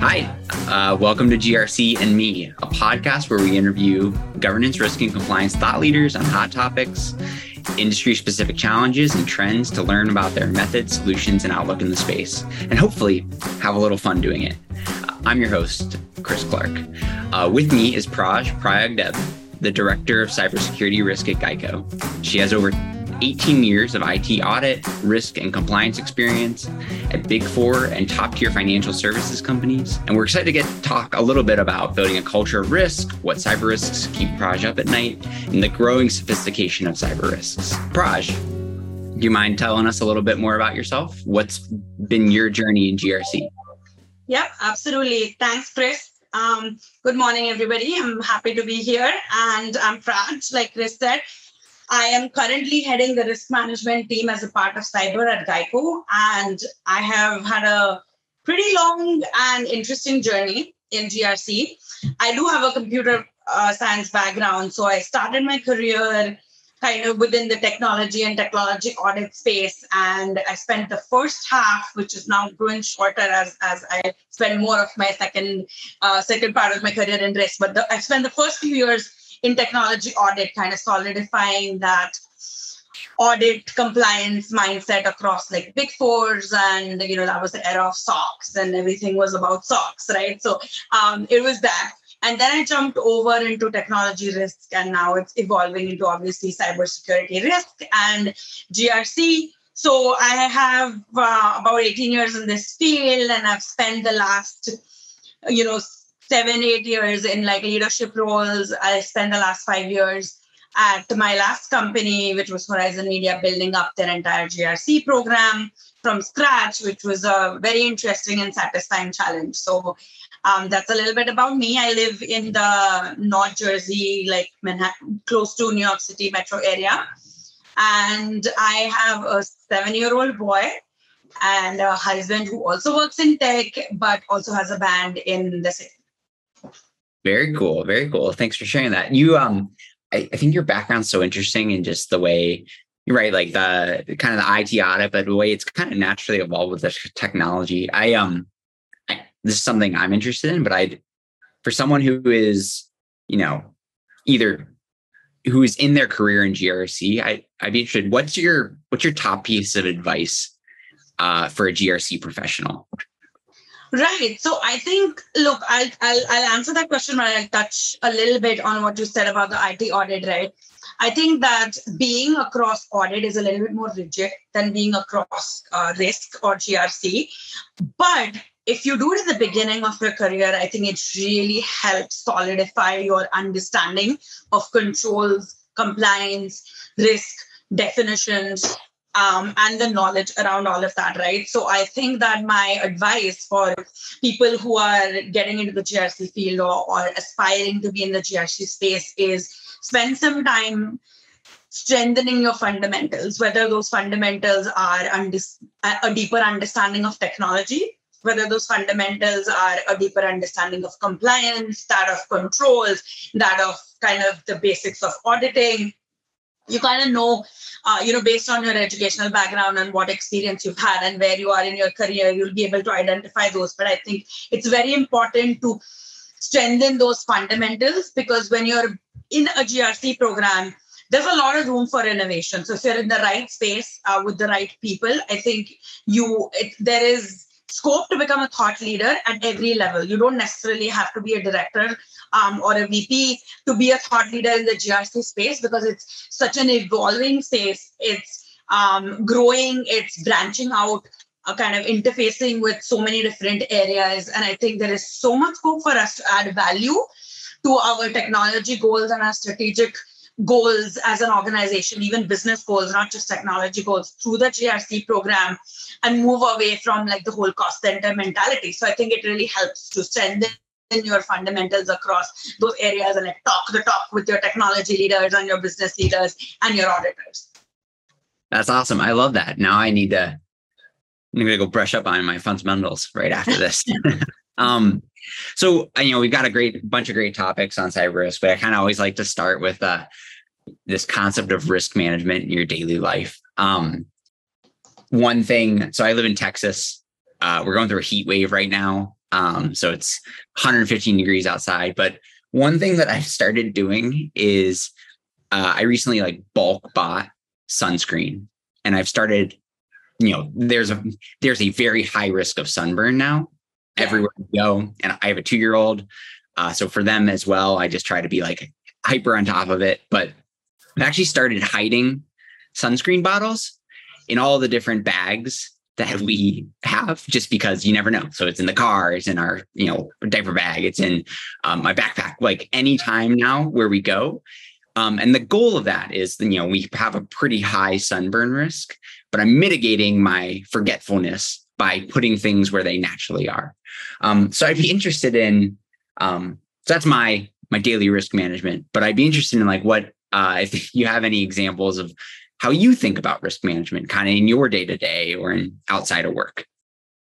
Hi, uh, welcome to GRC and Me, a podcast where we interview governance, risk, and compliance thought leaders on hot topics, industry specific challenges, and trends to learn about their methods, solutions, and outlook in the space, and hopefully have a little fun doing it. I'm your host, Chris Clarke. Uh, with me is Praj Prayag-Deb, the Director of Cybersecurity Risk at Geico. She has over 18 years of IT audit, risk, and compliance experience at Big Four and top tier financial services companies. And we're excited to get to talk a little bit about building a culture of risk, what cyber risks keep Praj up at night, and the growing sophistication of cyber risks. Praj, do you mind telling us a little bit more about yourself? What's been your journey in GRC? Yeah, absolutely. Thanks, Chris. Um, good morning, everybody. I'm happy to be here. And I'm Praj, like Chris said. I am currently heading the risk management team as a part of cyber at Geico, and I have had a pretty long and interesting journey in GRC. I do have a computer uh, science background, so I started my career kind of within the technology and technology audit space. And I spent the first half, which is now growing shorter as, as I spend more of my second uh, second part of my career in risk. But the, I spent the first few years in technology audit, kind of solidifying that audit compliance mindset across like big fours and you know that was the era of SOX and everything was about SOX right? So um, it was that and then i jumped over into technology risk and now it's evolving into obviously cybersecurity risk and grc so i have uh, about 18 years in this field and i've spent the last you know seven, eight years in like leadership roles. I spent the last five years at my last company, which was Horizon Media, building up their entire GRC program from scratch, which was a very interesting and satisfying challenge. So um, that's a little bit about me. I live in the North Jersey, like Manhattan, close to New York City metro area. And I have a seven year old boy and a husband who also works in tech, but also has a band in the city. Very cool. Very cool. Thanks for sharing that. You um I, I think your background's so interesting in just the way right, like the, the kind of the IT audit, but the way it's kind of naturally evolved with the technology. I um I, this is something I'm interested in, but I for someone who is, you know, either who is in their career in GRC, I I'd be interested. What's your what's your top piece of advice uh, for a GRC professional? Right. So I think, look, I'll, I'll, I'll answer that question, but I'll touch a little bit on what you said about the IT audit, right? I think that being across audit is a little bit more rigid than being across uh, risk or GRC. But if you do it at the beginning of your career, I think it really helps solidify your understanding of controls, compliance, risk, definitions, um, and the knowledge around all of that, right? So I think that my advice for people who are getting into the GRC field or, or aspiring to be in the GRC space is spend some time strengthening your fundamentals, whether those fundamentals are a deeper understanding of technology, whether those fundamentals are a deeper understanding of compliance, that of controls, that of kind of the basics of auditing. You kind of know uh, you know, based on your educational background and what experience you've had and where you are in your career, you'll be able to identify those. But I think it's very important to strengthen those fundamentals because when you're in a GRC program, there's a lot of room for innovation. So if you're in the right space uh, with the right people, I think you it, there is scope to become a thought leader at every level. You don't necessarily have to be a director um, or a VP to be a thought leader in the GRC space because it's such an evolving space. It's um, growing, it's branching out, uh, kind of interfacing with so many different areas. And I think there is so much scope for us to add value to our technology goals and our strategic goals as an organization, even business goals, not just technology goals, through the GRC program and move away from like the whole cost center mentality. So I think it really helps to strengthen your fundamentals across those areas and like talk the talk with your technology leaders and your business leaders and your auditors. That's awesome. I love that. Now I need to I'm gonna go brush up on my fundamentals right after this. um, so you know we've got a great bunch of great topics on cyber risk, but I kind of always like to start with uh, this concept of risk management in your daily life. Um, one thing, so I live in Texas. Uh, we're going through a heat wave right now. Um, so it's 115 degrees outside. But one thing that I've started doing is uh, I recently like bulk bought sunscreen and I've started, you know, there's a there's a very high risk of sunburn now yeah. everywhere you go. And I have a two-year-old. Uh, so for them as well, I just try to be like hyper on top of it. But I've actually started hiding sunscreen bottles in all the different bags that we have just because you never know. So it's in the car, it's in our, you know, diaper bag, it's in um, my backpack, like anytime now where we go. Um, and the goal of that is, you know, we have a pretty high sunburn risk, but I'm mitigating my forgetfulness by putting things where they naturally are. Um, so I'd be interested in, um, so that's my my daily risk management, but I'd be interested in like what uh, if you have any examples of how you think about risk management kind of in your day to day or in outside of work.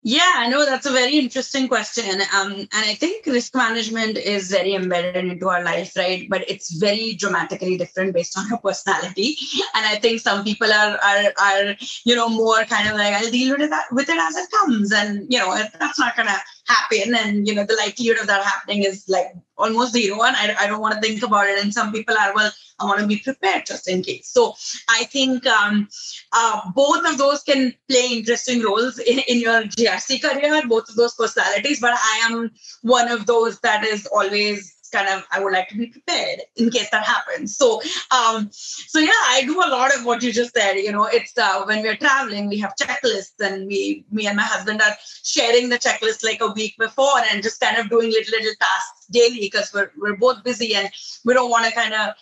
Yeah, I know that's a very interesting question. Um, and I think risk management is very embedded into our life, right? But it's very dramatically different based on your personality. And I think some people are are are you know more kind of like I'll deal with it with it as it comes, and you know that's not gonna happen. And you know the likelihood of that happening is like almost zero, and I I don't want to think about it. And some people are well I want to be prepared just in case. So I think um, uh, both of those can play interesting roles in, in your GRC career, both of those personalities. But I am one of those that is always kind of I would like to be prepared in case that happens. So um so yeah, I do a lot of what you just said. You know, it's uh, when we're traveling, we have checklists and we me and my husband are sharing the checklist like a week before and just kind of doing little little tasks daily because we're we're both busy and we don't want to kind of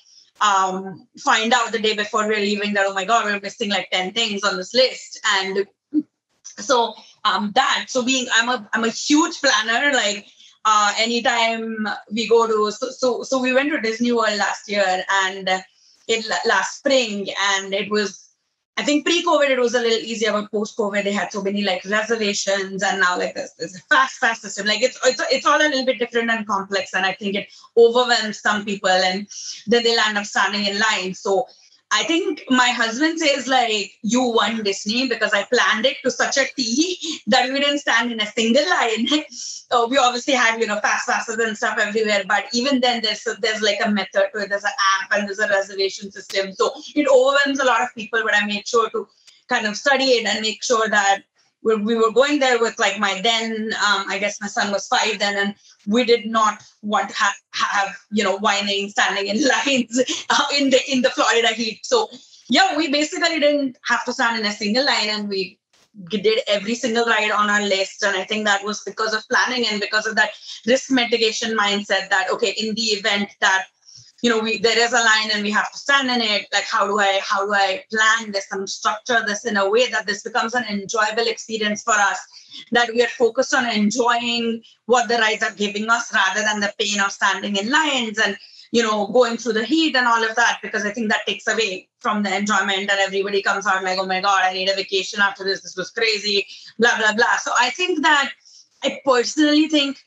um, find out the day before we're leaving that, oh my God, we're missing like 10 things on this list. And so um, that, so being, I'm a, I'm a huge planner, like uh, anytime we go to, so, so, so we went to Disney World last year and it last spring and it was I think pre-COVID it was a little easier, but post-COVID they had so many like reservations, and now like this this fast fast system. Like it's it's it's all a little bit different and complex, and I think it overwhelms some people, and then they'll end up standing in line. So I think my husband says like you won Disney because I planned it to such a T that we didn't stand in a single line. uh, we obviously had you know fast passes and stuff everywhere, but even then there's there's like a method to it. There's an app and there's a reservation system, so it overwhelms a lot of people. But I made sure to kind of study it and make sure that we, we were going there with like my then um, i guess my son was five then and we did not want to have, you know whining standing in lines uh, in the in the florida heat. So yeah we basically didn't have to stand in a single line and we did every single ride on our list. And i think that was because of planning and because of that risk mitigation mindset that okay in the event that you know we there is a line and we have to stand in it. Like how do i how do i plan this and structure this in a way that this becomes an enjoyable experience for us? That we are focused on enjoying what the rides are giving us rather than the pain of standing in lines and you know going through the heat and all of that because i think that takes away from the enjoyment and everybody comes out like oh my god i need a vacation after this. This was crazy. Blah blah blah. So i think that i personally think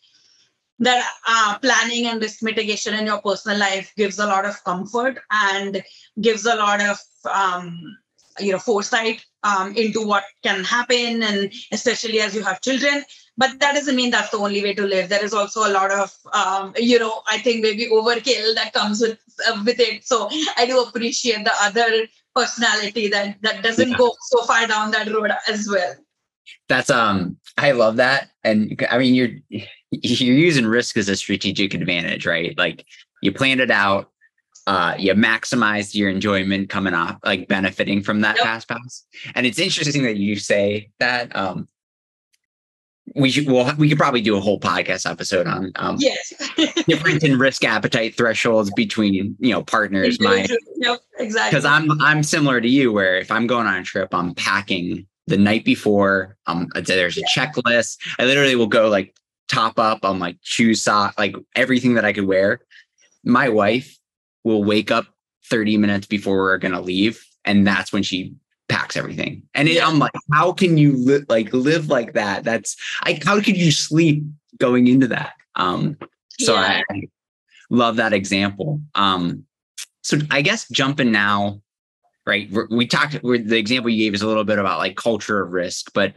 that uh, planning and risk mitigation in your personal life gives a lot of comfort and gives a lot of um, you know foresight um, into what can happen and especially as you have children. But that doesn't mean that's the only way to live. There is also a lot of um, you know i think maybe overkill that comes with uh, with it. So i do appreciate the other personality that that doesn't yeah. go so far down that road as well. That's um i love that. And i mean you're you're using risk as a strategic advantage, right? Like you planned it out, uh, you maximized your enjoyment coming off, like benefiting from that fast pass. And it's interesting that you say that. Um, we should well we could probably do a whole podcast episode on um yes different in risk appetite thresholds between you know partners my yep, exactly because i'm i'm similar to you where if i'm going on a trip i'm packing the night before um there's a checklist i literally will go like top up on like shoes, sock, like everything that I could wear. My wife will wake up 30 minutes before we're gonna leave, and that's when she packs everything. And it, I'm like, how can you li- like live like that? That's like, how could you sleep going into that? Um, so yeah. I, I love that example. Um, So I guess jumping now, right? We talked. The example you gave is a little bit about like culture of risk, but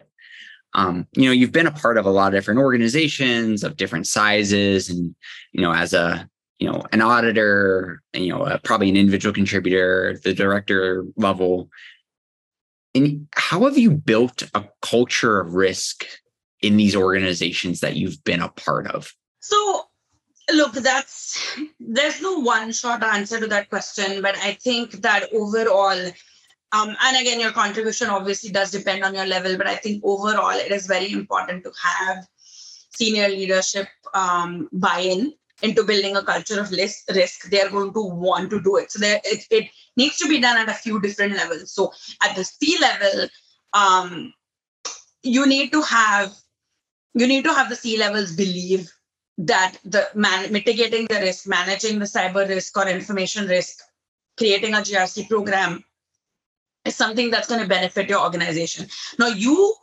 um, you know, you've been a part of a lot of different organizations of different sizes, and you know, as a you know an auditor, you know, uh, probably an individual contributor, the director level. And how have you built a culture of risk in these organizations that you've been a part of? So look that's there's no one short answer to that question but i think that overall um, and again your contribution obviously does depend on your level but i think overall it is very important to have senior leadership um, buy-in into building a culture of less risk. They are going to want to do it. So it, it needs to be done at a few different levels. So at the c level um, you need to have you need to have the c levels believe that the man, mitigating the risk, managing the cyber risk or information risk, creating a GRC program is something that's going to benefit your organization. Now, you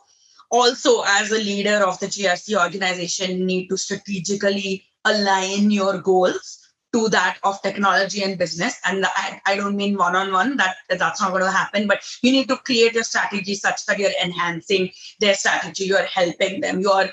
also, as a leader of the GRC organization, need to strategically align your goals to that of technology and business. And I, I don't mean one-on-one, that that's not going to happen, but you need to create your strategy such that you're enhancing their strategy, you're helping them, you're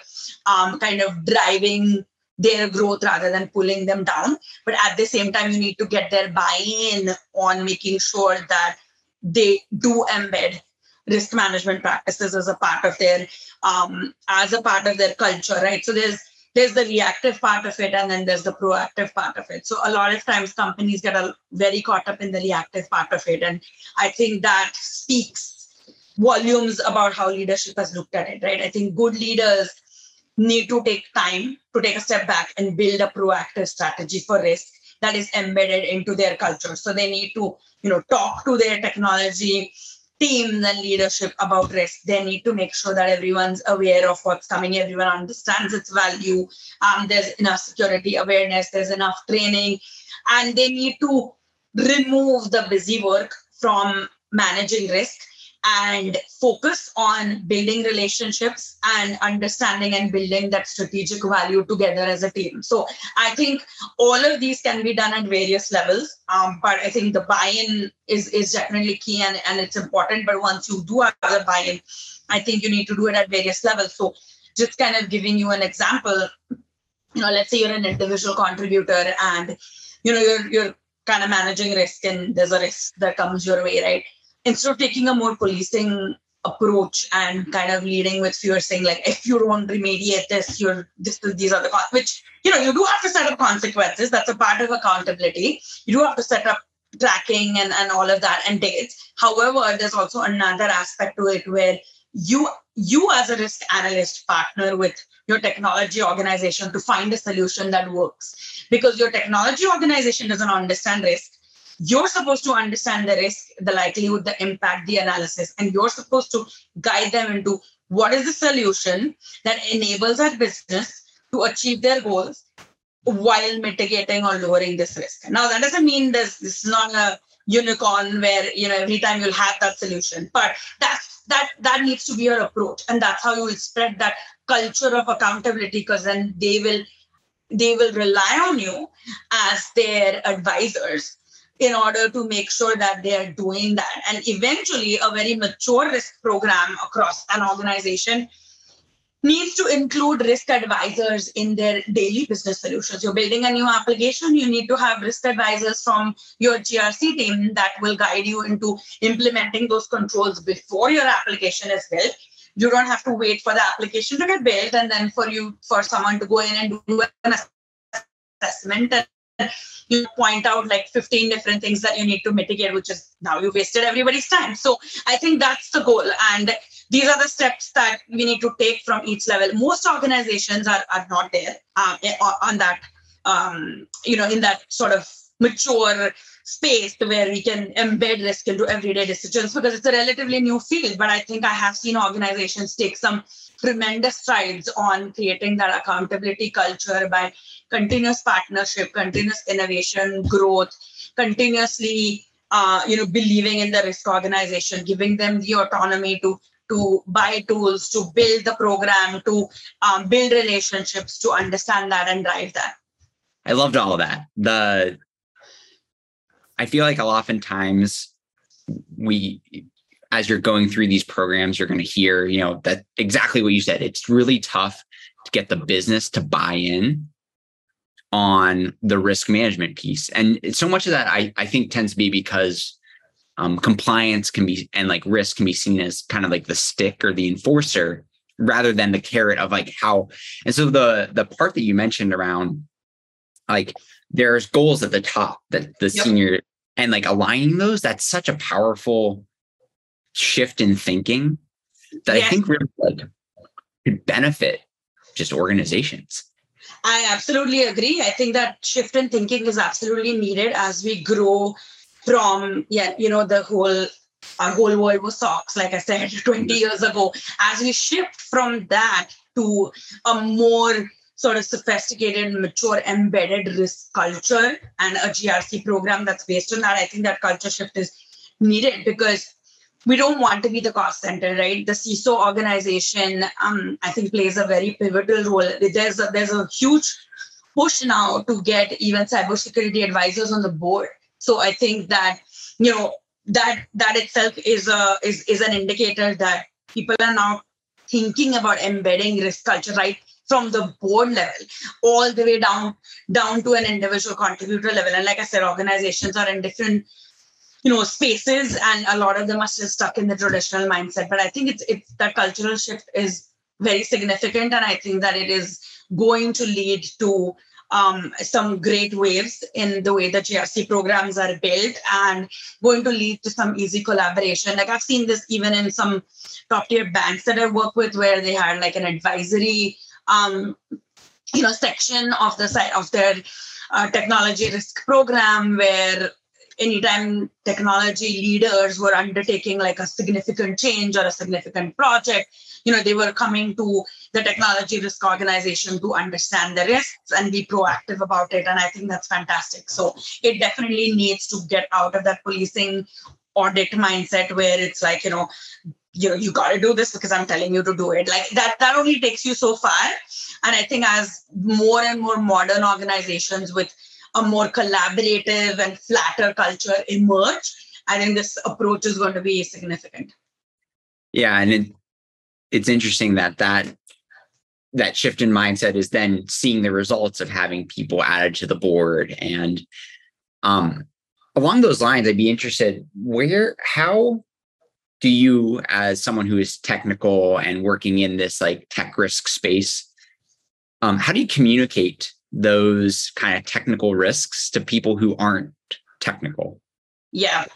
um, kind of driving their growth rather than pulling them down. But at the same time, you need to get their buy in on making sure that they do embed risk management practices as a part of their um, as a part of their culture right? So there's there's the reactive part of it and then there's the proactive part of it. So a lot of times companies get a, very caught up in the reactive part of it. And i think that speaks volumes about how leadership has looked at it right? I think good leaders need to take time to take a step back and build a proactive strategy for risk that is embedded into their culture. So they need to, you know, talk to their technology teams and leadership about risk. They need to make sure that everyone's aware of what's coming, everyone understands its value. Um, there's enough security awareness, there's enough training, and they need to remove the busy work from managing risk and focus on building relationships and understanding and building that strategic value together as a team. So I think all of these can be done at various levels, um, but I think the buy-in is is definitely key and, and it's important. But once you do have the buy-in, I think you need to do it at various levels. So just kind of giving you an example, you know, let's say you're an individual contributor and you know you're you're kind of managing risk and there's a risk that comes your way, right? Instead of taking a more policing approach and kind of leading with fear saying like if you don't remediate this you're this these are the con-, which you know you do have to set up consequences. That's a part of accountability. You do have to set up tracking and, and all of that and dates. However there's also another aspect to it where you you as a risk analyst partner with your technology organization to find a solution that works. Because your technology organization doesn't understand risk you're supposed to understand the risk, the likelihood, the impact, the analysis, and you're supposed to guide them into what is the solution that enables our business to achieve their goals while mitigating or lowering this risk. Now, that doesn't mean this, this is not a unicorn where you know every time you'll have that solution, but that's that that needs to be your approach, and that's how you will spread that culture of accountability because then they will they will rely on you as their advisors in order to make sure that they are doing that. And eventually, a very mature risk program across an organization needs to include risk advisors in their daily business solutions. You're building a new application, you need to have risk advisors from your GRC team that will guide you into implementing those controls before your application is built. You don't have to wait for the application to get built and then for you for someone to go in and do an assessment and you point out like 15 different things that you need to mitigate, which is now you wasted everybody's time. So I think that's the goal. And these are the steps that we need to take from each level. Most organizations are, are not there um, on that, um, you know, in that sort of mature space where we can embed risk into everyday decisions because it's a relatively new field. But I think I have seen organizations take some tremendous strides on creating that accountability culture by continuous partnership, continuous innovation, growth, continuously uh, you know believing in the risk organization, giving them the autonomy to to buy tools, to build the program, to um, build relationships, to understand that and drive that. I loved all of that. The I feel like a lot oftentimes we as you're going through these programs, you're going to hear, you know, that exactly what you said. It's really tough to get the business to buy in on the risk management piece. And so much of that I, I think tends to be because um, compliance can be and like risk can be seen as kind of like the stick or the enforcer rather than the carrot of like how and so the the part that you mentioned around like there's goals at the top that the yep. senior and like aligning those that's such a powerful shift in thinking that yes. i think really like could benefit just organizations i absolutely agree i think that shift in thinking is absolutely needed as we grow from yeah you know the whole our whole world was SOX like I said 20 years ago. As we shift from that to a more sort of sophisticated, mature, embedded risk culture and a GRC program that's based on that, I think that culture shift is needed because we don't want to be the cost center, right? The CISO organization, um, I think, plays a very pivotal role. There's a, there's a huge push now to get even cybersecurity advisors on the board. So I think that you know that that itself is a is, is an indicator that people are now thinking about embedding risk culture right from the board level all the way down down to an individual contributor level and like i said organizations are in different you know spaces and a lot of them are still stuck in the traditional mindset but i think it's it's that cultural shift is very significant and i think that it is going to lead to um, some great waves in the way the GRC programs are built and going to lead to some easy collaboration. Like I've seen this even in some top tier banks that I work with where they had like an advisory um, you know section of the side of their uh, technology risk program where anytime technology leaders were undertaking like a significant change or a significant project you know they were coming to the technology risk organization to understand the risks and be proactive about it. And i think that's fantastic. So it definitely needs to get out of that policing audit mindset where it's like you know you know you got to do this because i'm telling you to do it. Like that that only takes you so far. And i think as more and more modern organizations with a more collaborative and flatter culture emerge i think this approach is going to be significant. Yeah and it, it's interesting that that that shift in mindset is then seeing the results of having people added to the board. And um along those lines i'd be interested where how do you as someone who is technical and working in this like tech risk space um, how do you communicate those kind of technical risks to people who aren't technical? Yeah.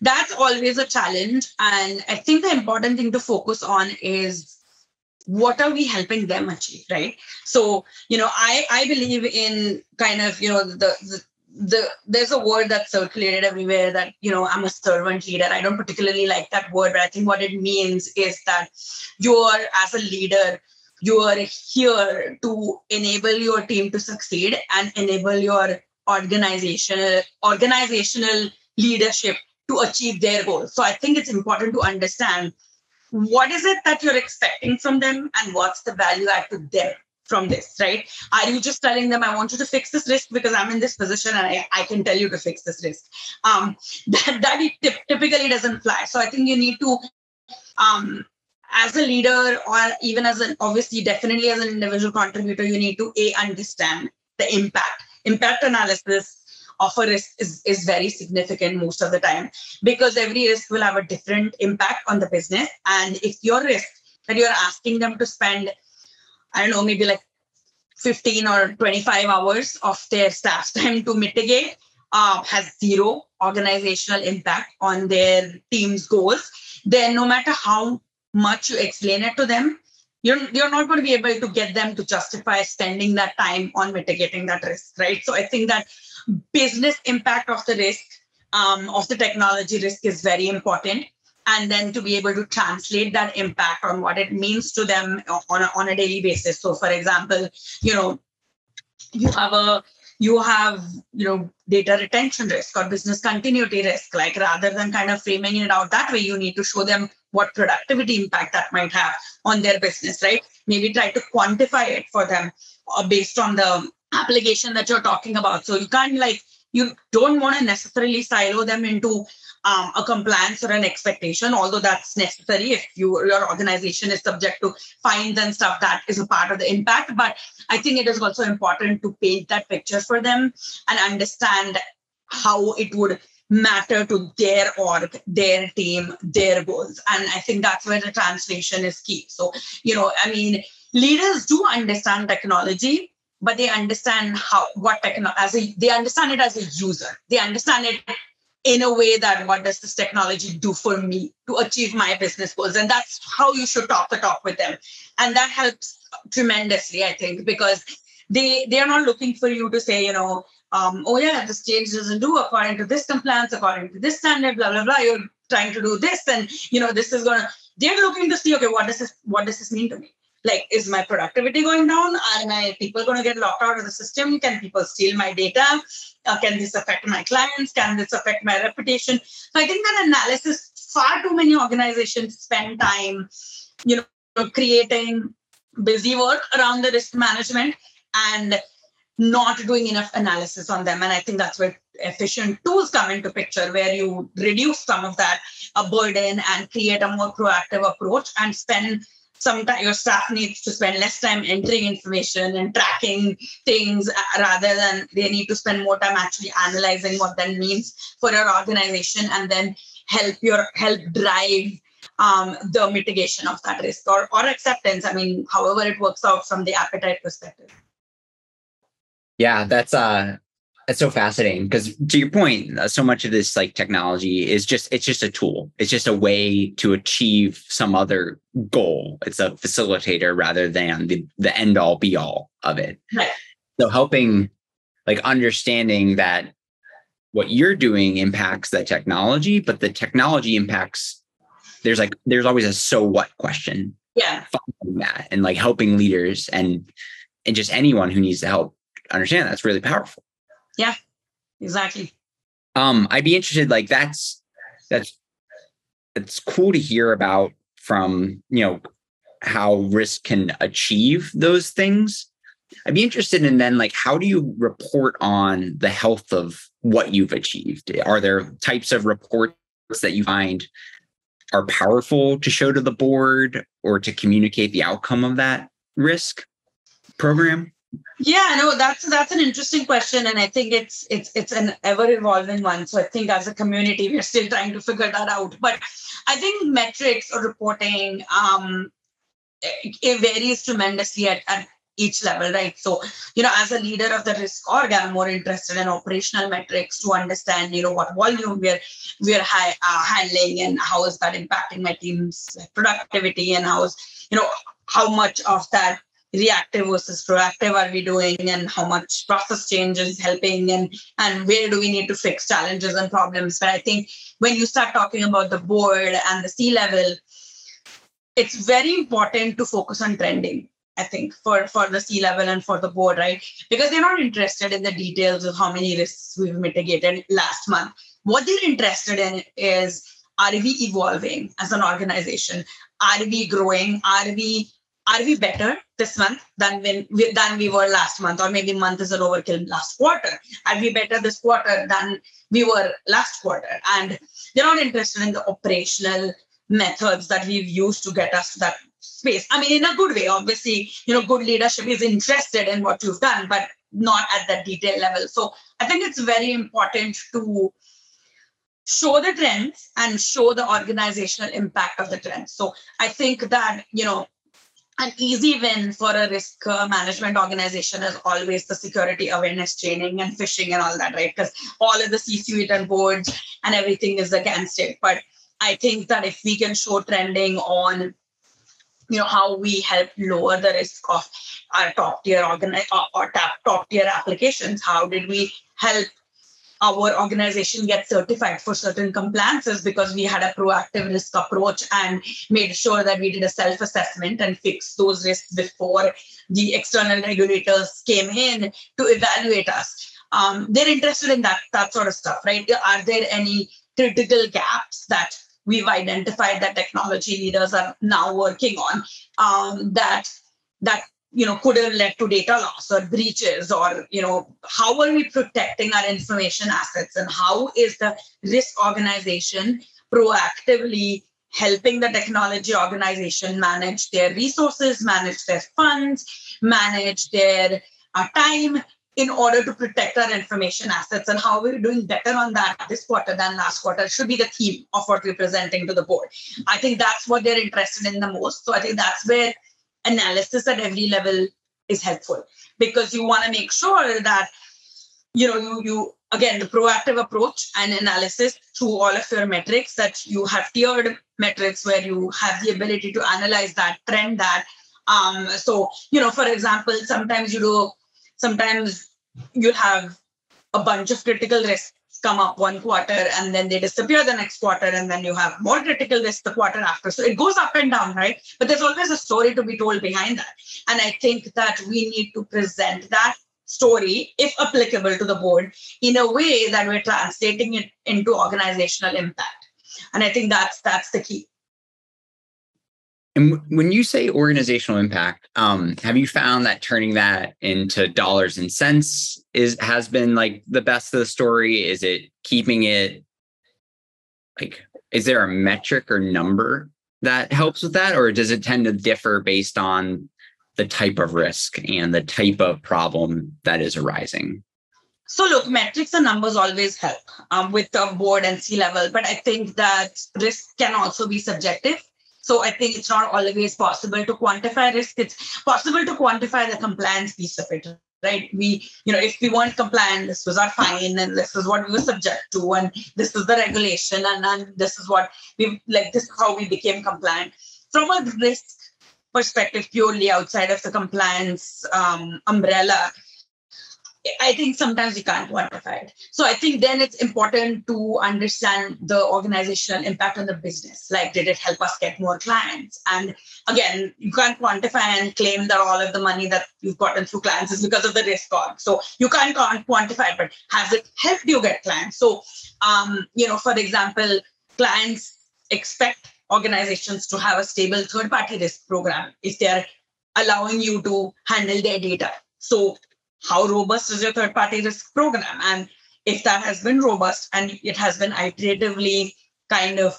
That's always a challenge and i think the important thing to focus on is what are we helping them achieve right? So you know i i believe in kind of you know the, the the there's a word that's circulated everywhere that you know i'm a servant leader. I don't particularly like that word but i think what it means is that you're as a leader you are here to enable your team to succeed and enable your organizational organizational leadership to achieve their goals. So i think it's important to understand what is it that you're expecting from them and what's the value add to them from this, right? Are you just telling them, I want you to fix this risk because I'm in this position and I, I can tell you to fix this risk? Um, that that typically doesn't fly. So I think you need to, um, as a leader or even as an, obviously, definitely as an individual contributor, you need to A, understand the impact. Impact analysis of a risk is, is very significant most of the time because every risk will have a different impact on the business. And if your risk that you're asking them to spend, I don't know, maybe like 15 or 25 hours of their staff time to mitigate uh, has zero organizational impact on their team's goals, then no matter how much you explain it to them, you're, you're not going to be able to get them to justify spending that time on mitigating that risk, right? So I think that business impact of the risk um, of the technology risk is very important and then to be able to translate that impact on what it means to them on a, on a daily basis so for example you know you have a you have you know data retention risk or business continuity risk like rather than kind of framing it out that way you need to show them what productivity impact that might have on their business right maybe try to quantify it for them uh, based on the application that you're talking about. So you can't like you don't want to necessarily silo them into um, a compliance or an expectation, although that's necessary if you, your organization is subject to fines and stuff, that is a part of the impact. But I think it is also important to paint that picture for them and understand how it would matter to their org, their team, their goals. And I think that's where the translation is key. So, you know, I mean, leaders do understand technology, but they understand how what technology as a they understand it as a user. They understand it in a way that what does this technology do for me to achieve my business goals? And that's how you should talk the talk with them. And that helps tremendously i think because they they are not looking for you to say you know um, oh yeah this change doesn't do according to this compliance according to this standard blah blah blah. You're trying to do this and you know this is gonna they're looking to see okay what does this what does this mean to me like is my productivity going down? Are my people going to get locked out of the system? Can people steal my data? Uh, can this affect my clients? Can this affect my reputation? So i think that analysis far too many organizations spend time you know creating busy work around the risk management and not doing enough analysis on them. And i think that's where efficient tools come into picture where you reduce some of that uh, burden and create a more proactive approach and spend sometimes your staff needs to spend less time entering information and tracking things uh, rather than they need to spend more time actually analyzing what that means for your organization and then help your help drive um, the mitigation of that risk or, or acceptance. I mean, however it works out from the appetite perspective. Yeah, that's uh that's so fascinating because to your point uh, so much of this like technology is just it's just a tool. It's just a way to achieve some other goal. It's a facilitator rather than the, the end all be all of it. Right. so helping like understanding that what you're doing impacts that technology but the technology impacts there's like there's always a so what question. Yeah. That and like helping leaders and and just anyone who needs to help understand that's really powerful yeah, exactly. Um, I'd be interested, like that's that's it's cool to hear about from you know how risk can achieve those things. I'd be interested in then like how do you report on the health of what you've achieved? Are there types of reports that you find are powerful to show to the board or to communicate the outcome of that risk program? Yeah no that's that's an interesting question and i think it's it's it's an ever evolving one. So i think as a community we're still trying to figure that out. But i think metrics or reporting um it varies tremendously at, at each level right? So you know as a leader of the risk org i'm more interested in operational metrics to understand you know what volume we're we're high, uh, handling and how is that impacting my team's productivity and how is you know how much of that reactive versus proactive are we doing and how much process change is helping and and where do we need to fix challenges and problems? But i think when you start talking about the board and the c level it's very important to focus on trending i think for for the c level and for the board right? Because they're not interested in the details of how many risks we've mitigated last month. What they're interested in is are we evolving as an organization? Are we growing? Are we are we better this month than when we, than we were last month? Or maybe month is an overkill last quarter. Are we better this quarter than we were last quarter? And they're not interested in the operational methods that we've used to get us to that space. I mean in a good way obviously you know good leadership is interested in what you've done but not at that detail level. So i think it's very important to show the trends and show the organizational impact of the trends. So i think that you know an easy win for a risk uh, management organization is always the security awareness training and phishing and all that, right? Because all of the C-suite and boards and everything is against it. But I think that if we can show trending on, you know, how we help lower the risk of our top tier organ or, or top, top tier applications, how did we help our organization gets certified for certain compliances because we had a proactive risk approach and made sure that we did a self assessment and fixed those risks before the external regulators came in to evaluate us. Um, they're interested in that that sort of stuff, right? Are there any critical gaps that we've identified that technology leaders are now working on um, that that you know could have led to data loss or breaches or you know how are we protecting our information assets and how is the risk organization proactively helping the technology organization manage their resources manage their funds manage their uh, time in order to protect our information assets and how we're doing better on that this quarter than last quarter should be the theme of what we're presenting to the board. I think that's what they're interested in the most. So I think that's where analysis at every level is helpful. Because you want to make sure that you know you you again the proactive approach and analysis through all of your metrics that you have tiered metrics where you have the ability to analyze that trend that. Um so you know for example sometimes you do sometimes you'll have a bunch of critical risks come up one quarter and then they disappear the next quarter and then you have more critical risks the quarter after. So it goes up and down right? But there's always a story to be told behind that. And i think that we need to present that story if applicable to the board in a way that we're translating it into organizational impact. And i think that's that's the key and when you say organizational impact, um, have you found that turning that into dollars and cents is has been like the best of the story? Is it keeping it like is there a metric or number that helps with that, or does it tend to differ based on the type of risk and the type of problem that is arising? So look, metrics and numbers always help um, with the board and C level, but I think that risk can also be subjective. So I think it's not always possible to quantify risk. It's possible to quantify the compliance piece of it, right? We, you know, if we weren't compliant, this was our fine, and this is what we were subject to, and this is the regulation, and, and this is what we like. This is how we became compliant. From a risk perspective, purely outside of the compliance um, umbrella, I think sometimes we can't quantify it. So I think then it's important to understand the organizational impact on the business. Like, did it help us get more clients? And again, you can't quantify and claim that all of the money that you've gotten through clients is because of the risk on. So you can't, can't quantify but has it helped you get clients? So, um, you know, for example, clients expect organizations to have a stable third party risk program if they're allowing you to handle their data. So how robust is your third party risk program? And if that has been robust and it has been iteratively kind of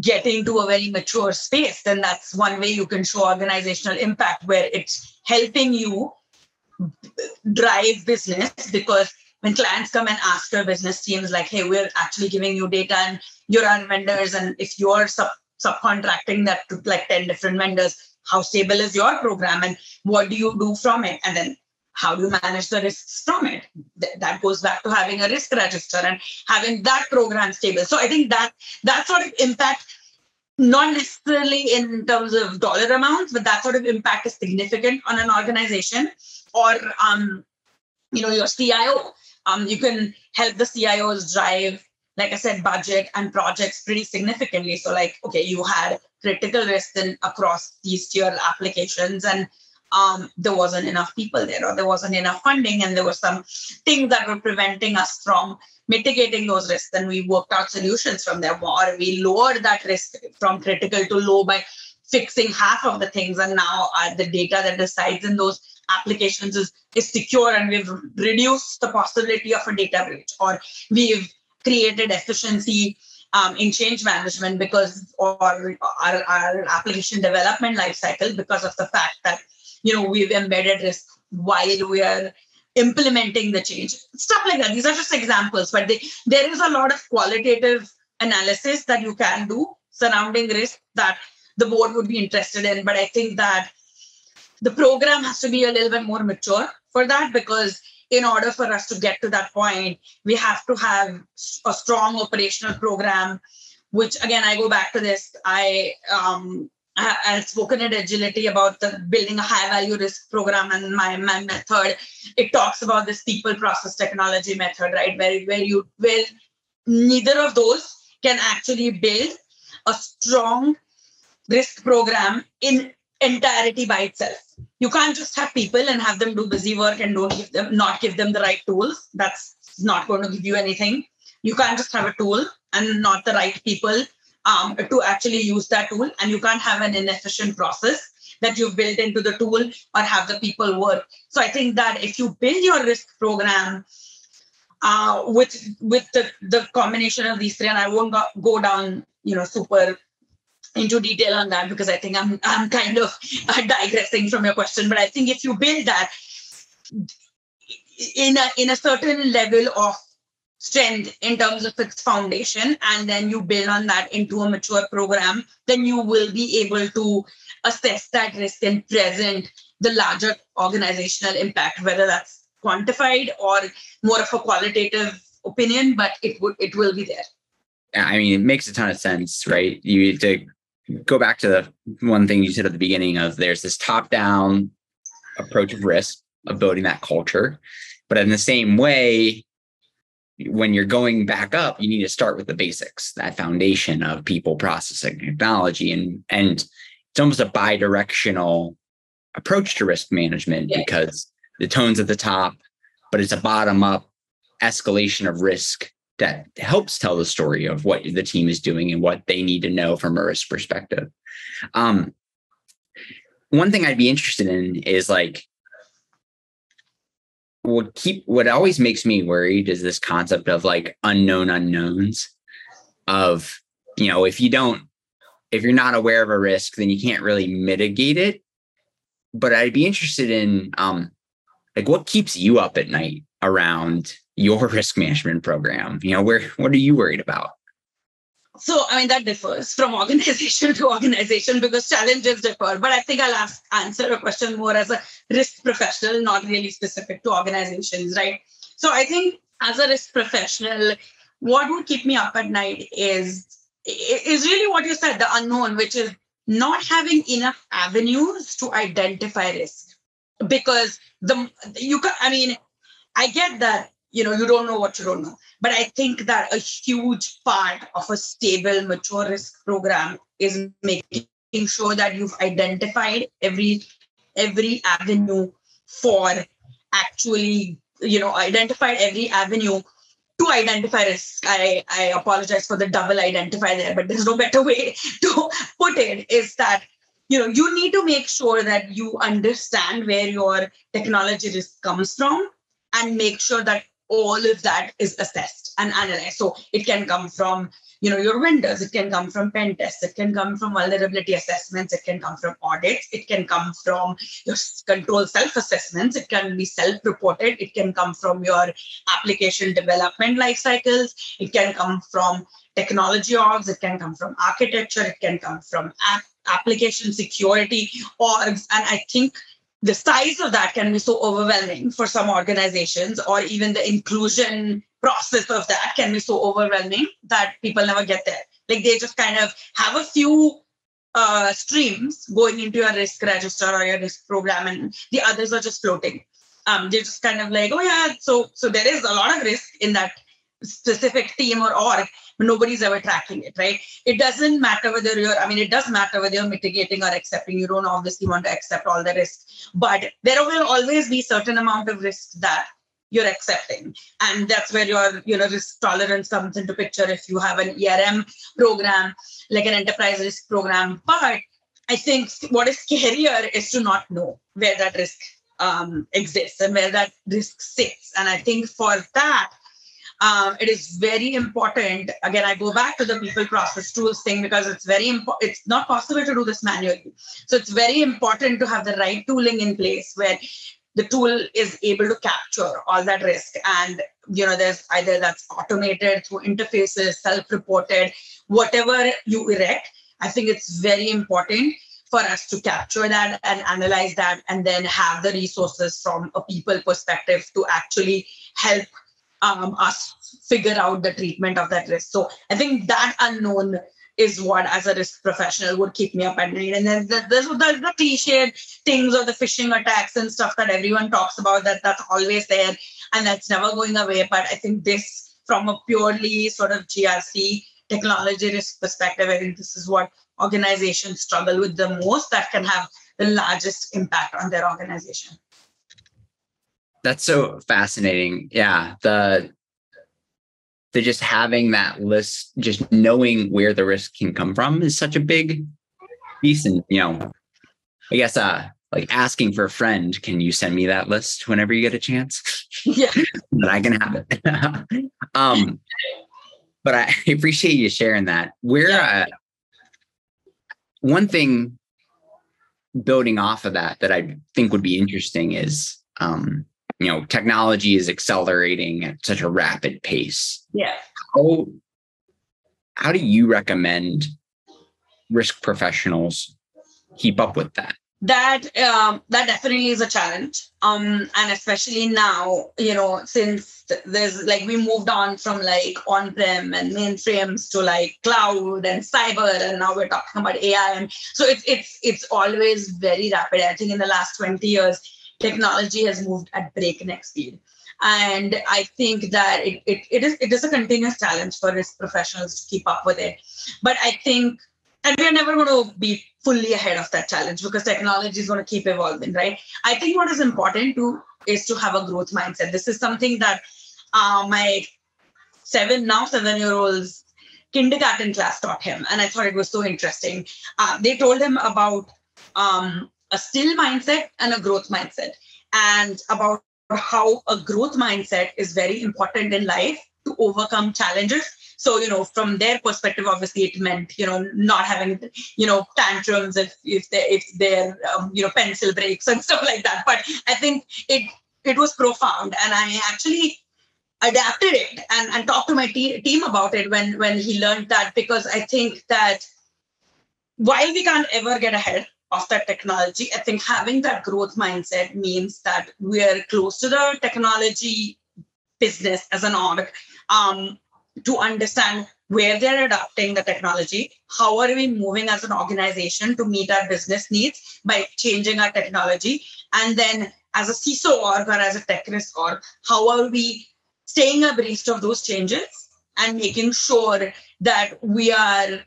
getting to a very mature space, then that's one way you can show organizational impact where it's helping you drive business because when clients come and ask your business teams like hey we're actually giving you data and you're on vendors and if you're sub- subcontracting that to like 10 different vendors how stable is your program and what do you do from it and then how do you manage the risks from it? Th- that goes back to having a risk register and having that program stable. So i think that that sort of impact not necessarily in terms of dollar amounts but that sort of impact is significant on an organization or um you know your cio um you can help the cios drive like i said budget and projects pretty significantly. So like okay you had critical risks in across these tier applications and um, there wasn't enough people there or there wasn't enough funding and there were some things that were preventing us from mitigating those risks. And we worked out solutions from there. Or we lowered that risk from critical to low by fixing half of the things. And now uh, the data that resides in those applications is, is secure and we've reduced the possibility of a data breach. Or we've created efficiency um, in change management because or our, our application development lifecycle because of the fact that you know we've embedded risk while we are implementing the change. Stuff like that. These are just examples but they, there is a lot of qualitative analysis that you can do surrounding risk that the board would be interested in. But i think that the program has to be a little bit more mature for that because in order for us to get to that point we have to have a strong operational program which again i go back to this. I um, I've spoken at agility about the building a high value risk program and my, my method. It talks about this people process technology method, right? Where, where you where neither of those can actually build a strong risk program in entirety by itself. You can't just have people and have them do busy work and don't give them not give them the right tools. That's not going to give you anything. You can't just have a tool and not the right people um, to actually use that tool and you can't have an inefficient process that you've built into the tool or have the people work. So I think that if you build your risk program uh, with with the, the combination of these three, and I won't go, go down, you know, super into detail on that because I think I'm I'm kind of uh, digressing from your question. But I think if you build that in a in a certain level of strength in terms of its foundation and then you build on that into a mature program then you will be able to assess that risk and present the larger organizational impact whether that's quantified or more of a qualitative opinion but it would it will be there. I mean it makes a ton of sense right? You to go back to the one thing you said at the beginning of there's this top down approach of risk of building that culture but in the same way when you're going back up, you need to start with the basics, that foundation of people, processing, technology, and and it's almost a bi-directional approach to risk management yeah. because the tone's at the top, but it's a bottom-up escalation of risk that helps tell the story of what the team is doing and what they need to know from a risk perspective. Um, one thing I'd be interested in is like what keep what always makes me worried is this concept of like unknown unknowns of you know if you don't if you're not aware of a risk then you can't really mitigate it. But i'd be interested in um like what keeps you up at night around your risk management program? You know where what are you worried about so i mean that differs from organization to organization because challenges differ. But i think i'll ask, answer a question more as a risk professional not really specific to organizations right? So i think as a risk professional what would keep me up at night is is really what you said the unknown which is not having enough avenues to identify risk. Because the you can i mean i get that you know you don't know what you don't know but i think that a huge part of a stable mature risk program is making sure that you've identified every every avenue for actually you know identified every avenue to identify risk. I i apologize for the double identify there but there's no better way to put it is that you know you need to make sure that you understand where your technology risk comes from and make sure that all of that is assessed and analyzed. So it can come from you know your vendors, it can come from pen tests, it can come from vulnerability assessments, it can come from audits, it can come from your control self-assessments, it can be self-reported, it can come from your application development life cycles, it can come from technology orgs, it can come from architecture, it can come from app application security orgs. And I think the size of that can be so overwhelming for some organizations or even the inclusion process of that can be so overwhelming that people never get there. Like they just kind of have a few uh, streams going into your risk register or your risk program and the others are just floating. Um, they're just kind of like oh yeah so so there is a lot of risk in that specific team or org nobody's ever tracking it, right? It doesn't matter whether you're, I mean, it does matter whether you're mitigating or accepting. You don't obviously want to accept all the risk, but there will always be certain amount of risk that you're accepting and that's where your you know risk tolerance comes into picture if you have an erm program like an enterprise risk program but i think what is scarier is to not know where that risk um, exists and where that risk sits and i think for that um, it is very important. Again, I go back to the people process tools thing because it's very important. It's not possible to do this manually. So it's very important to have the right tooling in place where the tool is able to capture all that risk. And you know, there's either that's automated through interfaces, self-reported, whatever you erect. I think it's very important for us to capture that and analyze that and then have the resources from a people perspective to actually help um, us figure out the treatment of that risk. So I think that unknown is what, as a risk professional, would keep me up at night. And then there's the, the, the cliched things of the phishing attacks and stuff that everyone talks about. That that's always there, and that's never going away. But I think this, from a purely sort of GRC technology risk perspective, I think this is what organizations struggle with the most. That can have the largest impact on their organization. That's so fascinating. Yeah, the the just having that list, just knowing where the risk can come from is such a big piece. And you know, I guess uh like asking for a friend, can you send me that list whenever you get a chance? Yeah. that I can have it. um but I appreciate you sharing that. Where yeah. uh, one thing building off of that that I think would be interesting is um, you know, technology is accelerating at such a rapid pace. Yeah. How how do you recommend risk professionals keep up with that? that um, that definitely is a challenge um and especially now you know since there's like we moved on from like on-prem and mainframes to like cloud and cyber and now we're talking about ai and so it's it's it's always very rapid i think in the last 20 years technology has moved at breakneck speed. And i think that it, it, it is it is a continuous challenge for risk professionals to keep up with it. But i think and we're never going to be fully ahead of that challenge because technology is going to keep evolving right? I think what is important to is to have a growth mindset. This is something that uh, my seven now seven year olds kindergarten class taught him and i thought it was so interesting. Uh, they told him about um, a still mindset and a growth mindset. And about how a growth mindset is very important in life to overcome challenges. So, you know, from their perspective, obviously it meant, you know, not having, you know, tantrums if if they if their um, you know pencil breaks and stuff like that. But I think it it was profound, and I actually adapted it and, and talked to my te- team about it when when he learned that because I think that while we can't ever get ahead of that technology, I think having that growth mindset means that we're close to the technology business as an org. Um, to understand where they're adopting the technology, how are we moving as an organization to meet our business needs by changing our technology, and then as a CISO org or as a tech risk org, how are we staying abreast of those changes and making sure that we are,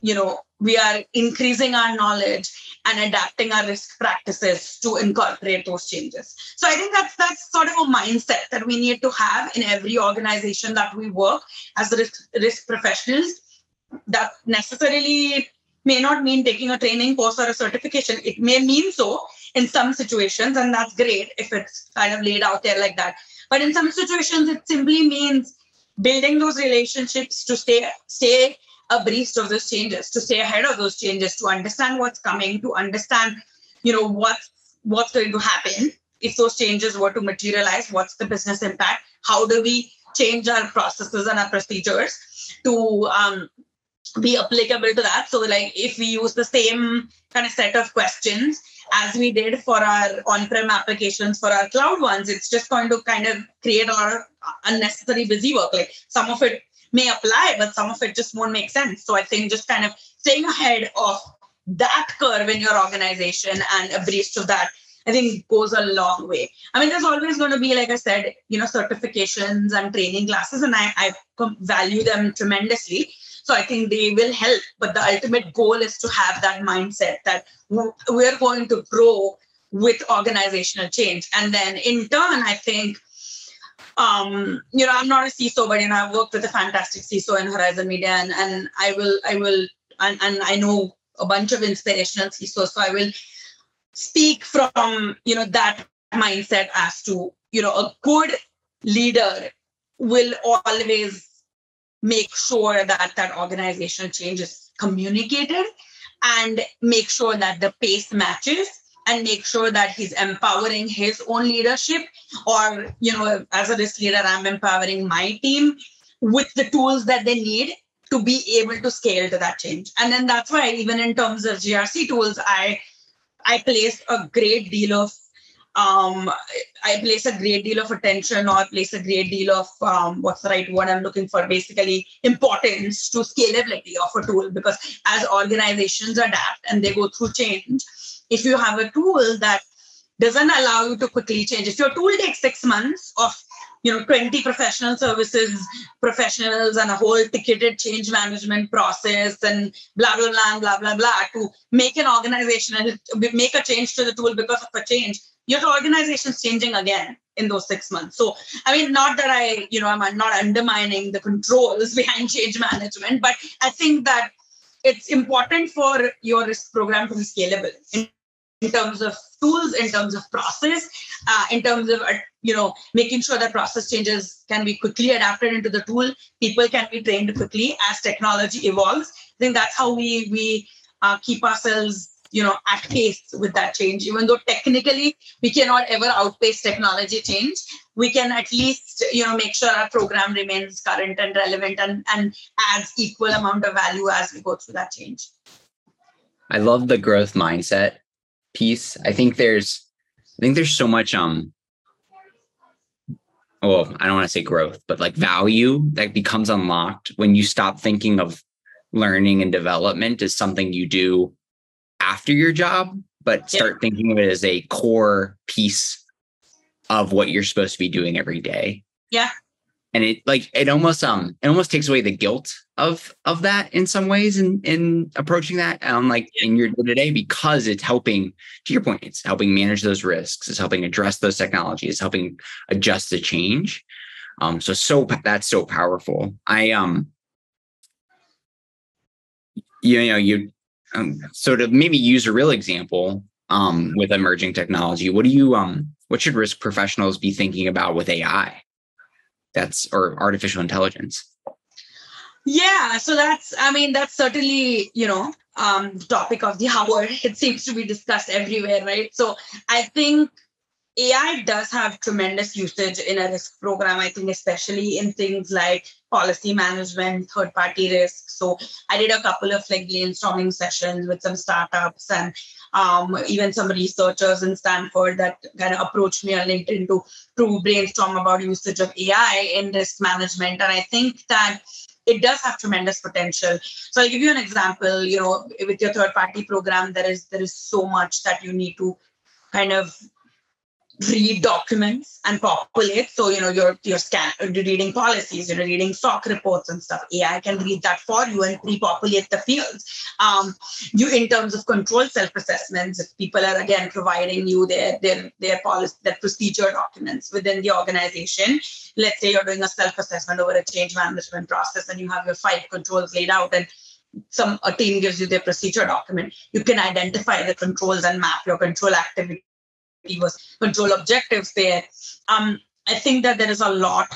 you know, we are increasing our knowledge and adapting our risk practices to incorporate those changes. So I think that's that's sort of a mindset that we need to have in every organization that we work as risk, risk professionals. That necessarily may not mean taking a training course or a certification. It may mean so in some situations, and that's great if it's kind of laid out there like that. But in some situations, it simply means building those relationships to stay stay abreast of those changes, to stay ahead of those changes, to understand what's coming, to understand, you know, what's what's going to happen if those changes were to materialize, what's the business impact? How do we change our processes and our procedures to um, be applicable to that? So, like, if we use the same kind of set of questions as we did for our on-prem applications for our cloud ones, it's just going to kind of create a lot of unnecessary busy work. Like some of it may apply, but some of it just won't make sense. So I think just kind of staying ahead of that curve in your organization and a abreast of that, I think goes a long way. I mean, there's always going to be, like I said, you know, certifications and training classes, and I, I value them tremendously. So I think they will help. But the ultimate goal is to have that mindset that we're going to grow with organizational change. And then in turn, I think um, you know, I'm not a CISO, but you know, I've worked with a fantastic CISO in Horizon Media, and, and I will, I will, and, and I know a bunch of inspirational CISOs, so I will speak from you know that mindset as to you know a good leader will always make sure that that organizational change is communicated and make sure that the pace matches and make sure that he's empowering his own leadership or you know as a risk leader i'm empowering my team with the tools that they need to be able to scale to that change. And then that's why even in terms of grc tools i i place a great deal of um, I place a great deal of attention or I place a great deal of um, what's the right word I'm looking for, basically importance to scalability of a tool because as organizations adapt and they go through change, if you have a tool that doesn't allow you to quickly change, if your tool takes six months of you know 20 professional services professionals and a whole ticketed change management process and blah blah blah blah blah blah to make an organization and make a change to the tool because of a change your organization's changing again in those six months. So i mean not that i you know i'm not undermining the controls behind change management but i think that it's important for your risk program to be scalable. in in terms of tools, in terms of process, uh, in terms of uh, you know making sure that process changes can be quickly adapted into the tool. People can be trained quickly as technology evolves. I think that's how we we uh, keep ourselves you know at pace with that change. Even though technically we cannot ever outpace technology change, we can at least you know make sure our program remains current and relevant and and adds equal amount of value as we go through that change. I love the growth mindset piece. I think there's I think there's so much um well, I don't want to say growth, but like value that becomes unlocked when you stop thinking of learning and development as something you do after your job, but start yeah. thinking of it as a core piece of what you're supposed to be doing every day. Yeah and it like it almost um it almost takes away the guilt of of that in some ways in in approaching that um like in your day to day because it's helping to your point it's helping manage those risks it's helping address those technologies it's helping adjust the change. Um so so that's so powerful. I um you know you um, so to maybe use a real example um with emerging technology what do you um what should risk professionals be thinking about with ai that's or artificial intelligence. Yeah so that's i mean that's certainly you know um topic of the hour. It seems to be discussed everywhere right? So i think ai does have tremendous usage in a risk program i think especially in things like policy management third party risk. So i did a couple of like brainstorming sessions with some startups and um, even some researchers in Stanford that kind of approached me on LinkedIn to, to brainstorm about usage of AI in risk management. And I think that it does have tremendous potential. So I'll give you an example. You know, with your third party program, there is there is so much that you need to kind of read documents and populate. So, you know, you're you're scan reading policies, you're reading SOC reports and stuff. AI can read that for you and pre-populate the fields. Um, you in terms of control self-assessments, if people are again providing you their their their policy, their procedure documents within the organization. Let's say you're doing a self-assessment over a change management process and you have your five controls laid out and some a team gives you their procedure document you can identify the controls and map your control activity was control objectives there. Um, I think that there is a lot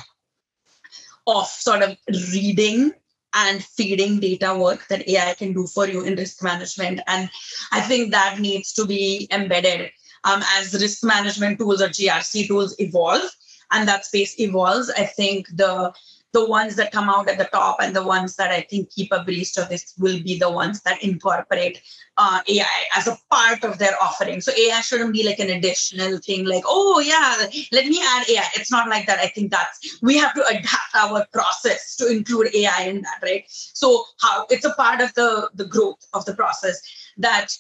of sort of reading and feeding data work that AI can do for you in risk management. And I think that needs to be embedded um, as risk management tools or GRC tools evolve and that space evolves. I think the the ones that come out at the top and the ones that I think keep abreast of this will be the ones that incorporate uh, AI as a part of their offering. So AI shouldn't be like an additional thing, like, oh yeah, let me add AI. It's not like that. I think that's we have to adapt our process to include AI in that, right? So how it's a part of the the growth of the process that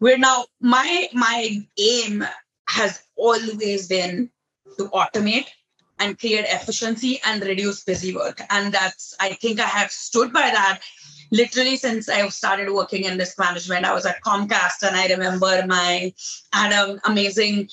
we're now my my aim has always been to automate and create efficiency and reduce busy work. And that's, I think I have stood by that literally since I have started working in risk management. I was at Comcast and I remember my, I had an amazing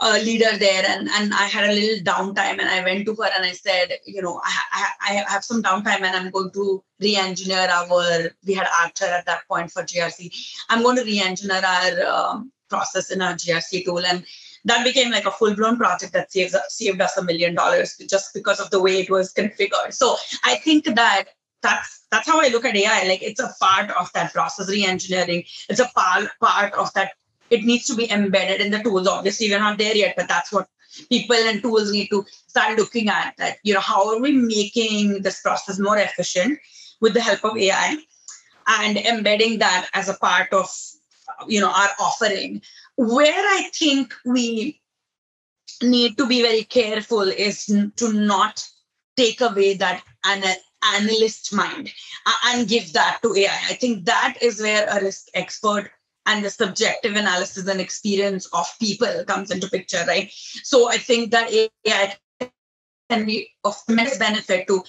uh, leader there and, and I had a little downtime and I went to her and I said, you know, I, I, I have some downtime and I'm going to re-engineer our, we had Archer at that point for GRC. I'm going to re-engineer our um, process in our GRC tool. And that became like a full blown project that saves saved us a million dollars just because of the way it was configured. So I think that that's that's how I look at AI. Like it's a part of that process re-engineering. It's a part part of that. It needs to be embedded in the tools. Obviously, we're not there yet, but that's what people and tools need to start looking at. That you know, how are we making this process more efficient with the help of AI, and embedding that as a part of you know our offering where I think we need to be very careful is to not take away that an analyst mind and give that to AI. I think that is where a risk expert and the subjective analysis and experience of people comes into picture, right? So I think that AI can be of immense benefit to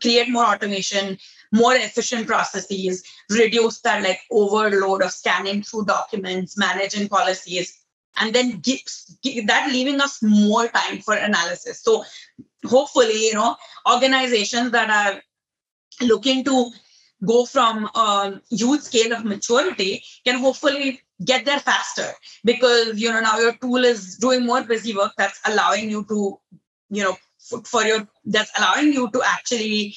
create more automation, more efficient processes, reduce that like overload of scanning through documents, managing policies, and then gives that leaving us more time for analysis. So hopefully, you know, organizations that are looking to go from a huge scale of maturity can hopefully get there faster because you know now your tool is doing more busy work that's allowing you to you know for your that's allowing you to actually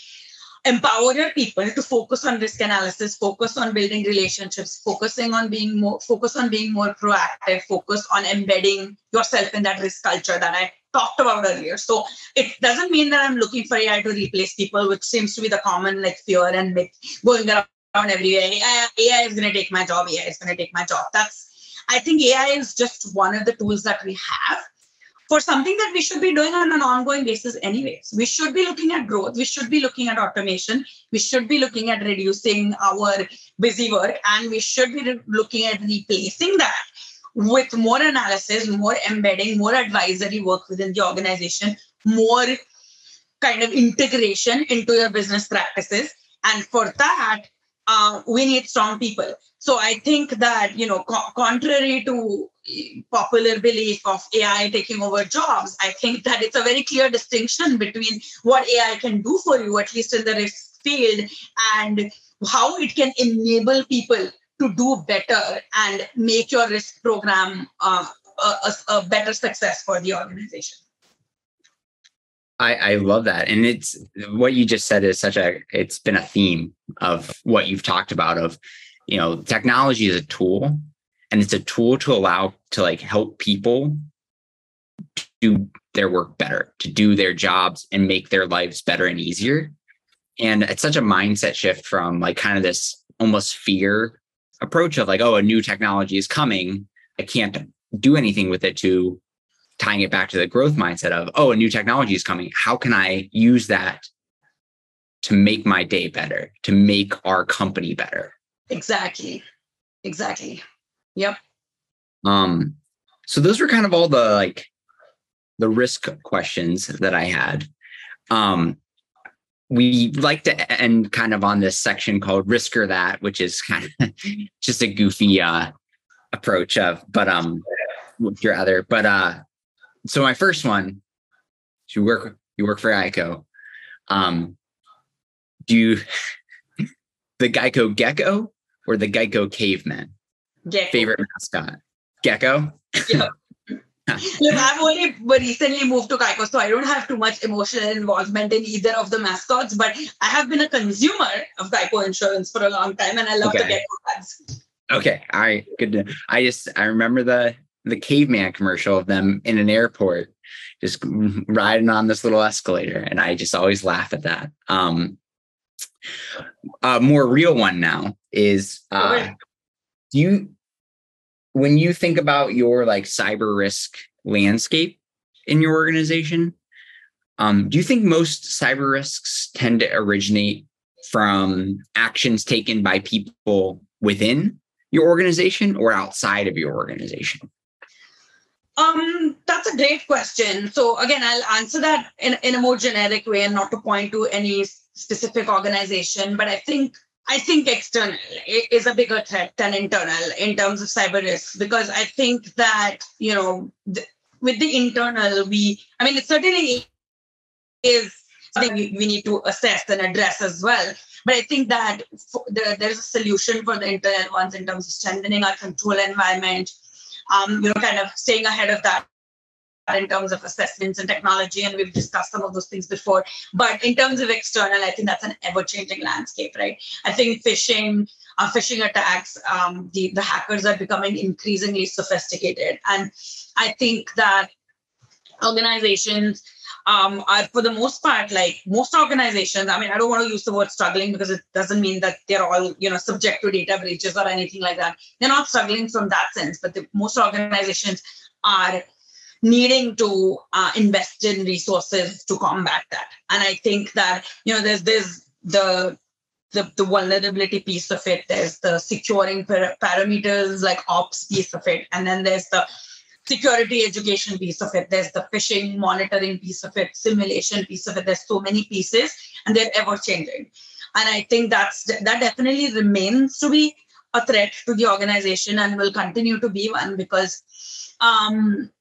empower your people to focus on risk analysis focus on building relationships focusing on being more focus on being more proactive focus on embedding yourself in that risk culture that i talked about earlier. So it doesn't mean that i'm looking for ai to replace people which seems to be the common like fear and myth going around everywhere. Ai, uh, AI is going to take my job ai is going to take my job. That's i think ai is just one of the tools that we have for something that we should be doing on an ongoing basis anyways. We should be looking at growth. We should be looking at automation. We should be looking at reducing our busy work. And we should be looking at replacing that with more analysis more embedding more advisory work within the organization more kind of integration into your business practices. And for that uh, we need strong people so i think that you know co- contrary to popular belief of AI taking over jobs, I think that it's a very clear distinction between what AI can do for you, at least in the risk field, and how it can enable people to do better and make your risk program uh, a, a, better success for the organization. I, I love that. And it's what you just said is such a, it's been a theme of what you've talked about of, you know, technology is a tool and it's a tool to allow to like help people do their work better to do their jobs and make their lives better and easier and it's such a mindset shift from like kind of this almost fear approach of like oh a new technology is coming i can't do anything with it to tying it back to the growth mindset of oh a new technology is coming how can i use that to make my day better to make our company better exactly exactly Yep. Um, so those were kind of all the like the risk questions that I had. Um, we like to end kind of on this section called risk or that, which is kind of just a goofy uh approach of, but um with your other, but uh so my first one, you work you work for Geico. Um do you the Geico gecko or the Geico caveman? Gecko. Favorite mascot? Gecko? Yeah. Look, I've only recently moved to Geico, so I don't have too much emotional involvement in either of the mascots, but I have been a consumer of Geico insurance for a long time and I love okay. the Gecko ads. Okay. All right. Good. To, I just, I remember the, the caveman commercial of them in an airport just riding on this little escalator. And I just always laugh at that. Um, a more real one now is uh, okay. do you when you think about your like cyber risk landscape in your organization, um, do you think most cyber risks tend to originate from actions taken by people within your organization or outside of your organization? Um, that's a great question. So again, I'll answer that in, in a more generic way and not to point to any specific organization, but I think I think external is a bigger threat than internal in terms of cyber risk because I think that you know the, with the internal we I mean it certainly is something we, we need to assess and address as well. But I think that the, there's a solution for the internal ones in terms of strengthening our control environment, um, you know, kind of staying ahead of that in terms of assessments and technology, and we've discussed some of those things before. But in terms of external, I think that's an ever-changing landscape, right? I think phishing, uh, phishing attacks, um, the the hackers are becoming increasingly sophisticated, and I think that organizations um, are for the most part like most organizations i mean i don't want to use the word struggling because it doesn't mean that they're all you know subject to data breaches or anything like that they're not struggling from that sense but the, most organizations are needing to uh, invest in resources to combat that. And I think that you know there's there's the the, the vulnerability piece of it. There's the securing par- parameters like ops piece of it, and then there's the security education piece of it. There's the phishing monitoring piece of it, simulation piece of it. There's so many pieces, and they're ever changing. And I think that's that definitely remains to be a threat to the organization and will continue to be one because um,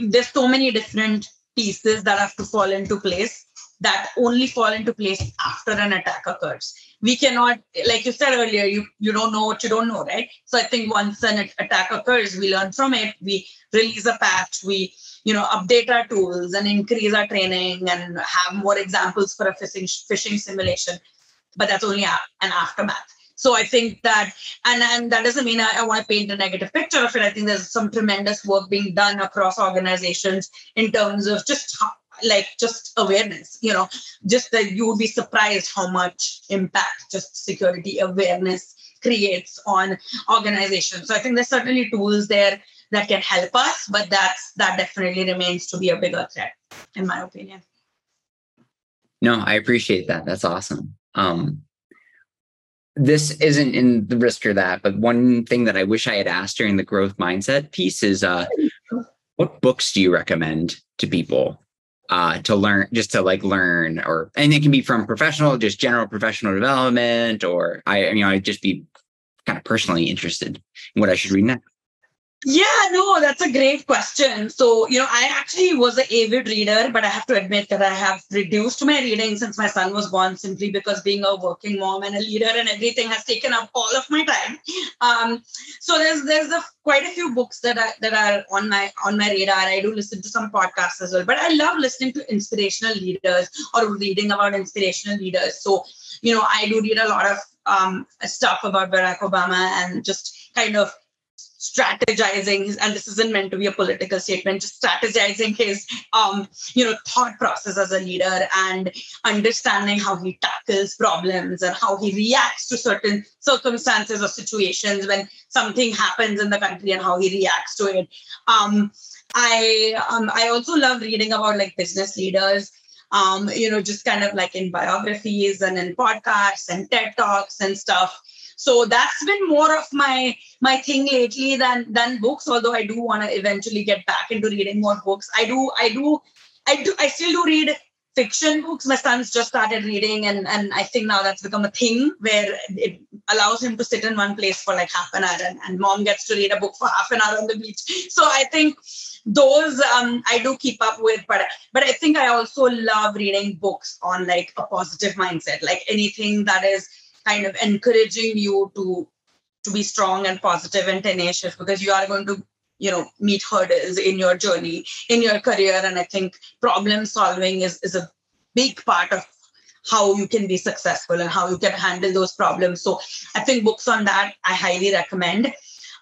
there's so many different pieces that have to fall into place that only fall into place after an attack occurs. We cannot like you said earlier you you don't know what you don't know right? So i think once an attack occurs we learn from it we release a patch we you know update our tools and increase our training and have more examples for a phishing phishing simulation. But that's only an aftermath. So I think that, and, and that doesn't mean I, I want to paint a negative picture of it. I think there's some tremendous work being done across organizations in terms of just like just awareness you know just that you would be surprised how much impact just security awareness creates on organizations. So i think there's certainly tools there that can help us but that's that definitely remains to be a bigger threat in my opinion. No i appreciate that. That's awesome. Um this isn't in the risk or that, but one thing that I wish I had asked during the growth mindset piece is uh, what books do you recommend to people uh, to learn, just to like learn, or and it can be from professional, just general professional development, or I, you know, I'd just be kind of personally interested in what I should read next. Yeah, no, that's a great question. So, you know, I actually was an avid reader, but I have to admit that I have reduced my reading since my son was born simply because being a working mom and a leader and everything has taken up all of my time. Um, so there's there's a, quite a few books that are that are on my on my radar. I do listen to some podcasts as well, but I love listening to inspirational leaders or reading about inspirational leaders. So, you know, I do read a lot of um, stuff about Barack Obama and just kind of strategizing and this isn't meant to be a political statement just strategizing his um you know thought process as a leader and understanding how he tackles problems and how he reacts to certain circumstances or situations when something happens in the country and how he reacts to it. Um i um i also love reading about like business leaders um you know just kind of like in biographies and in podcasts and ted talks and stuff so that's been more of my my thing lately than than books. Although I do want to eventually get back into reading more books. I do I do I do I still do read fiction books. My son's just started reading, and and I think now that's become a thing where it allows him to sit in one place for like half an hour, and, and mom gets to read a book for half an hour on the beach. So I think those um, I do keep up with, but but I think I also love reading books on like a positive mindset, like anything that is kind of encouraging you to to be strong and positive and tenacious because you are going to you know meet hurdles in your journey in your career. And i think problem solving is is a big part of how you can be successful and how you can handle those problems. So i think books on that i highly recommend.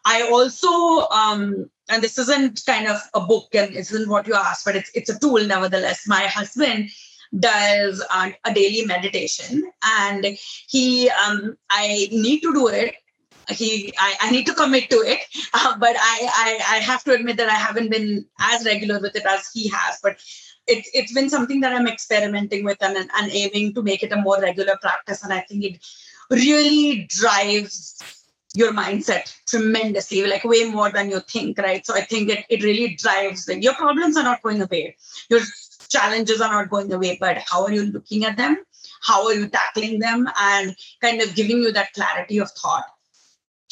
I also um and this isn't kind of a book and isn't what you asked but it's it's a tool nevertheless. My husband does uh, a daily meditation. And he um i need to do it. He I, I need to commit to it. Uh, but I, I i have to admit that i haven't been as regular with it as he has. But it's it's been something that i'm experimenting with and, and aiming to make it a more regular practice. And i think it really drives your mindset tremendously like way more than you think right? So i think it, it really drives like your problems are not going away. Your challenges are not going away, but how are you looking at them? How are you tackling them? And kind of giving you that clarity of thought,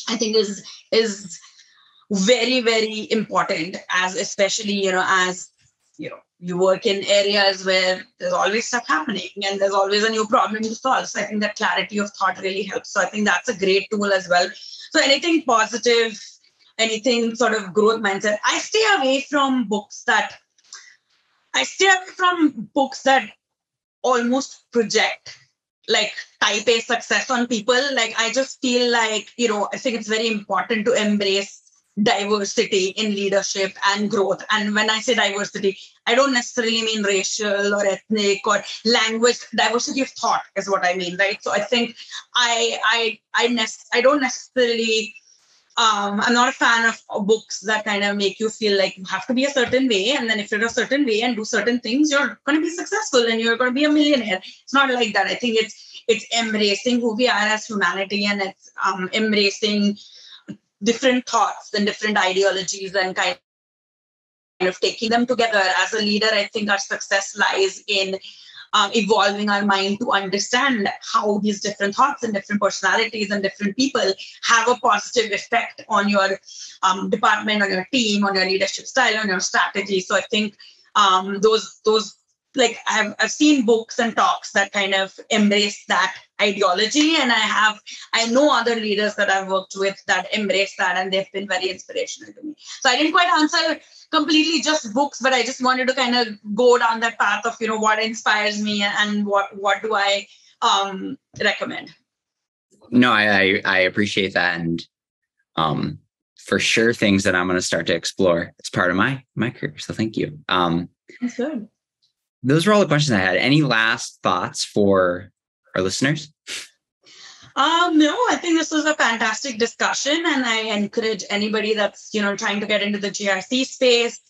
I think is is very, very important as especially, you know, as you know, you work in areas where there's always stuff happening and there's always a new problem to solve. So I think that clarity of thought really helps. So I think that's a great tool as well. So anything positive, anything sort of growth mindset. I stay away from books that I stay away from books that almost project like type A success on people. Like I just feel like, you know, I think it's very important to embrace diversity in leadership and growth. And when I say diversity, I don't necessarily mean racial or ethnic or language. Diversity of thought is what I mean, right? So I think I I I ne- I don't necessarily um, I'm not a fan of books that kind of make you feel like you have to be a certain way. And then if you're a certain way and do certain things, you're going to be successful and you're going to be a millionaire. It's not like that. I think it's it's embracing who we are as humanity and it's um, embracing different thoughts and different ideologies and kind of taking them together. As a leader, I think our success lies in um, evolving our mind to understand how these different thoughts and different personalities and different people have a positive effect on your um, department, on your team, on your leadership style, on your strategy. So I think um, those those like I've I've seen books and talks that kind of embrace that ideology, and I have I know other leaders that I've worked with that embrace that, and they've been very inspirational to me. So I didn't quite answer completely just books, but I just wanted to kind of go down that path of you know what inspires me and what what do I um, recommend. No, I, I I appreciate that, and um, for sure things that I'm going to start to explore. It's part of my my career. So thank you. Um, That's good those were all the questions I had. Any last thoughts for our listeners? Um, no, I think this was a fantastic discussion, and I encourage anybody that's you know trying to get into the GRC space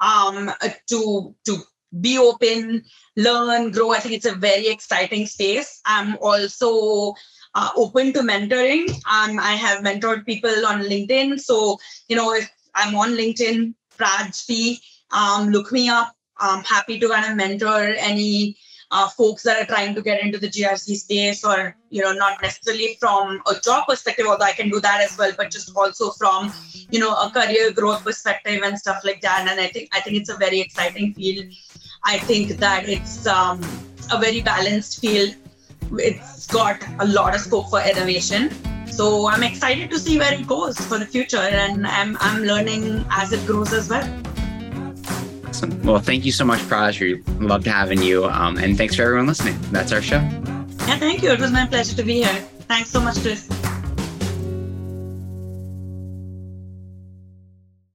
um, to to be open, learn, grow. I think it's a very exciting space. I'm also uh, open to mentoring. Um, I have mentored people on LinkedIn, so you know if I'm on LinkedIn, Praj um, look me up. I'm happy to kind of mentor any uh, folks that are trying to get into the GRC space or, you know, not necessarily from a job perspective, although I can do that as well, but just also from, you know, a career growth perspective and stuff like that. And I think, I think it's a very exciting field. I think that it's um, a very balanced field. It's got a lot of scope for innovation. So I'm excited to see where it goes for the future. And I'm, I'm learning as it grows as well. Awesome. Well, thank you so much, Praj. We loved having you. Um, and thanks for everyone listening. That's our show. Yeah, thank you. It was my pleasure to be here. Thanks so much, Chris.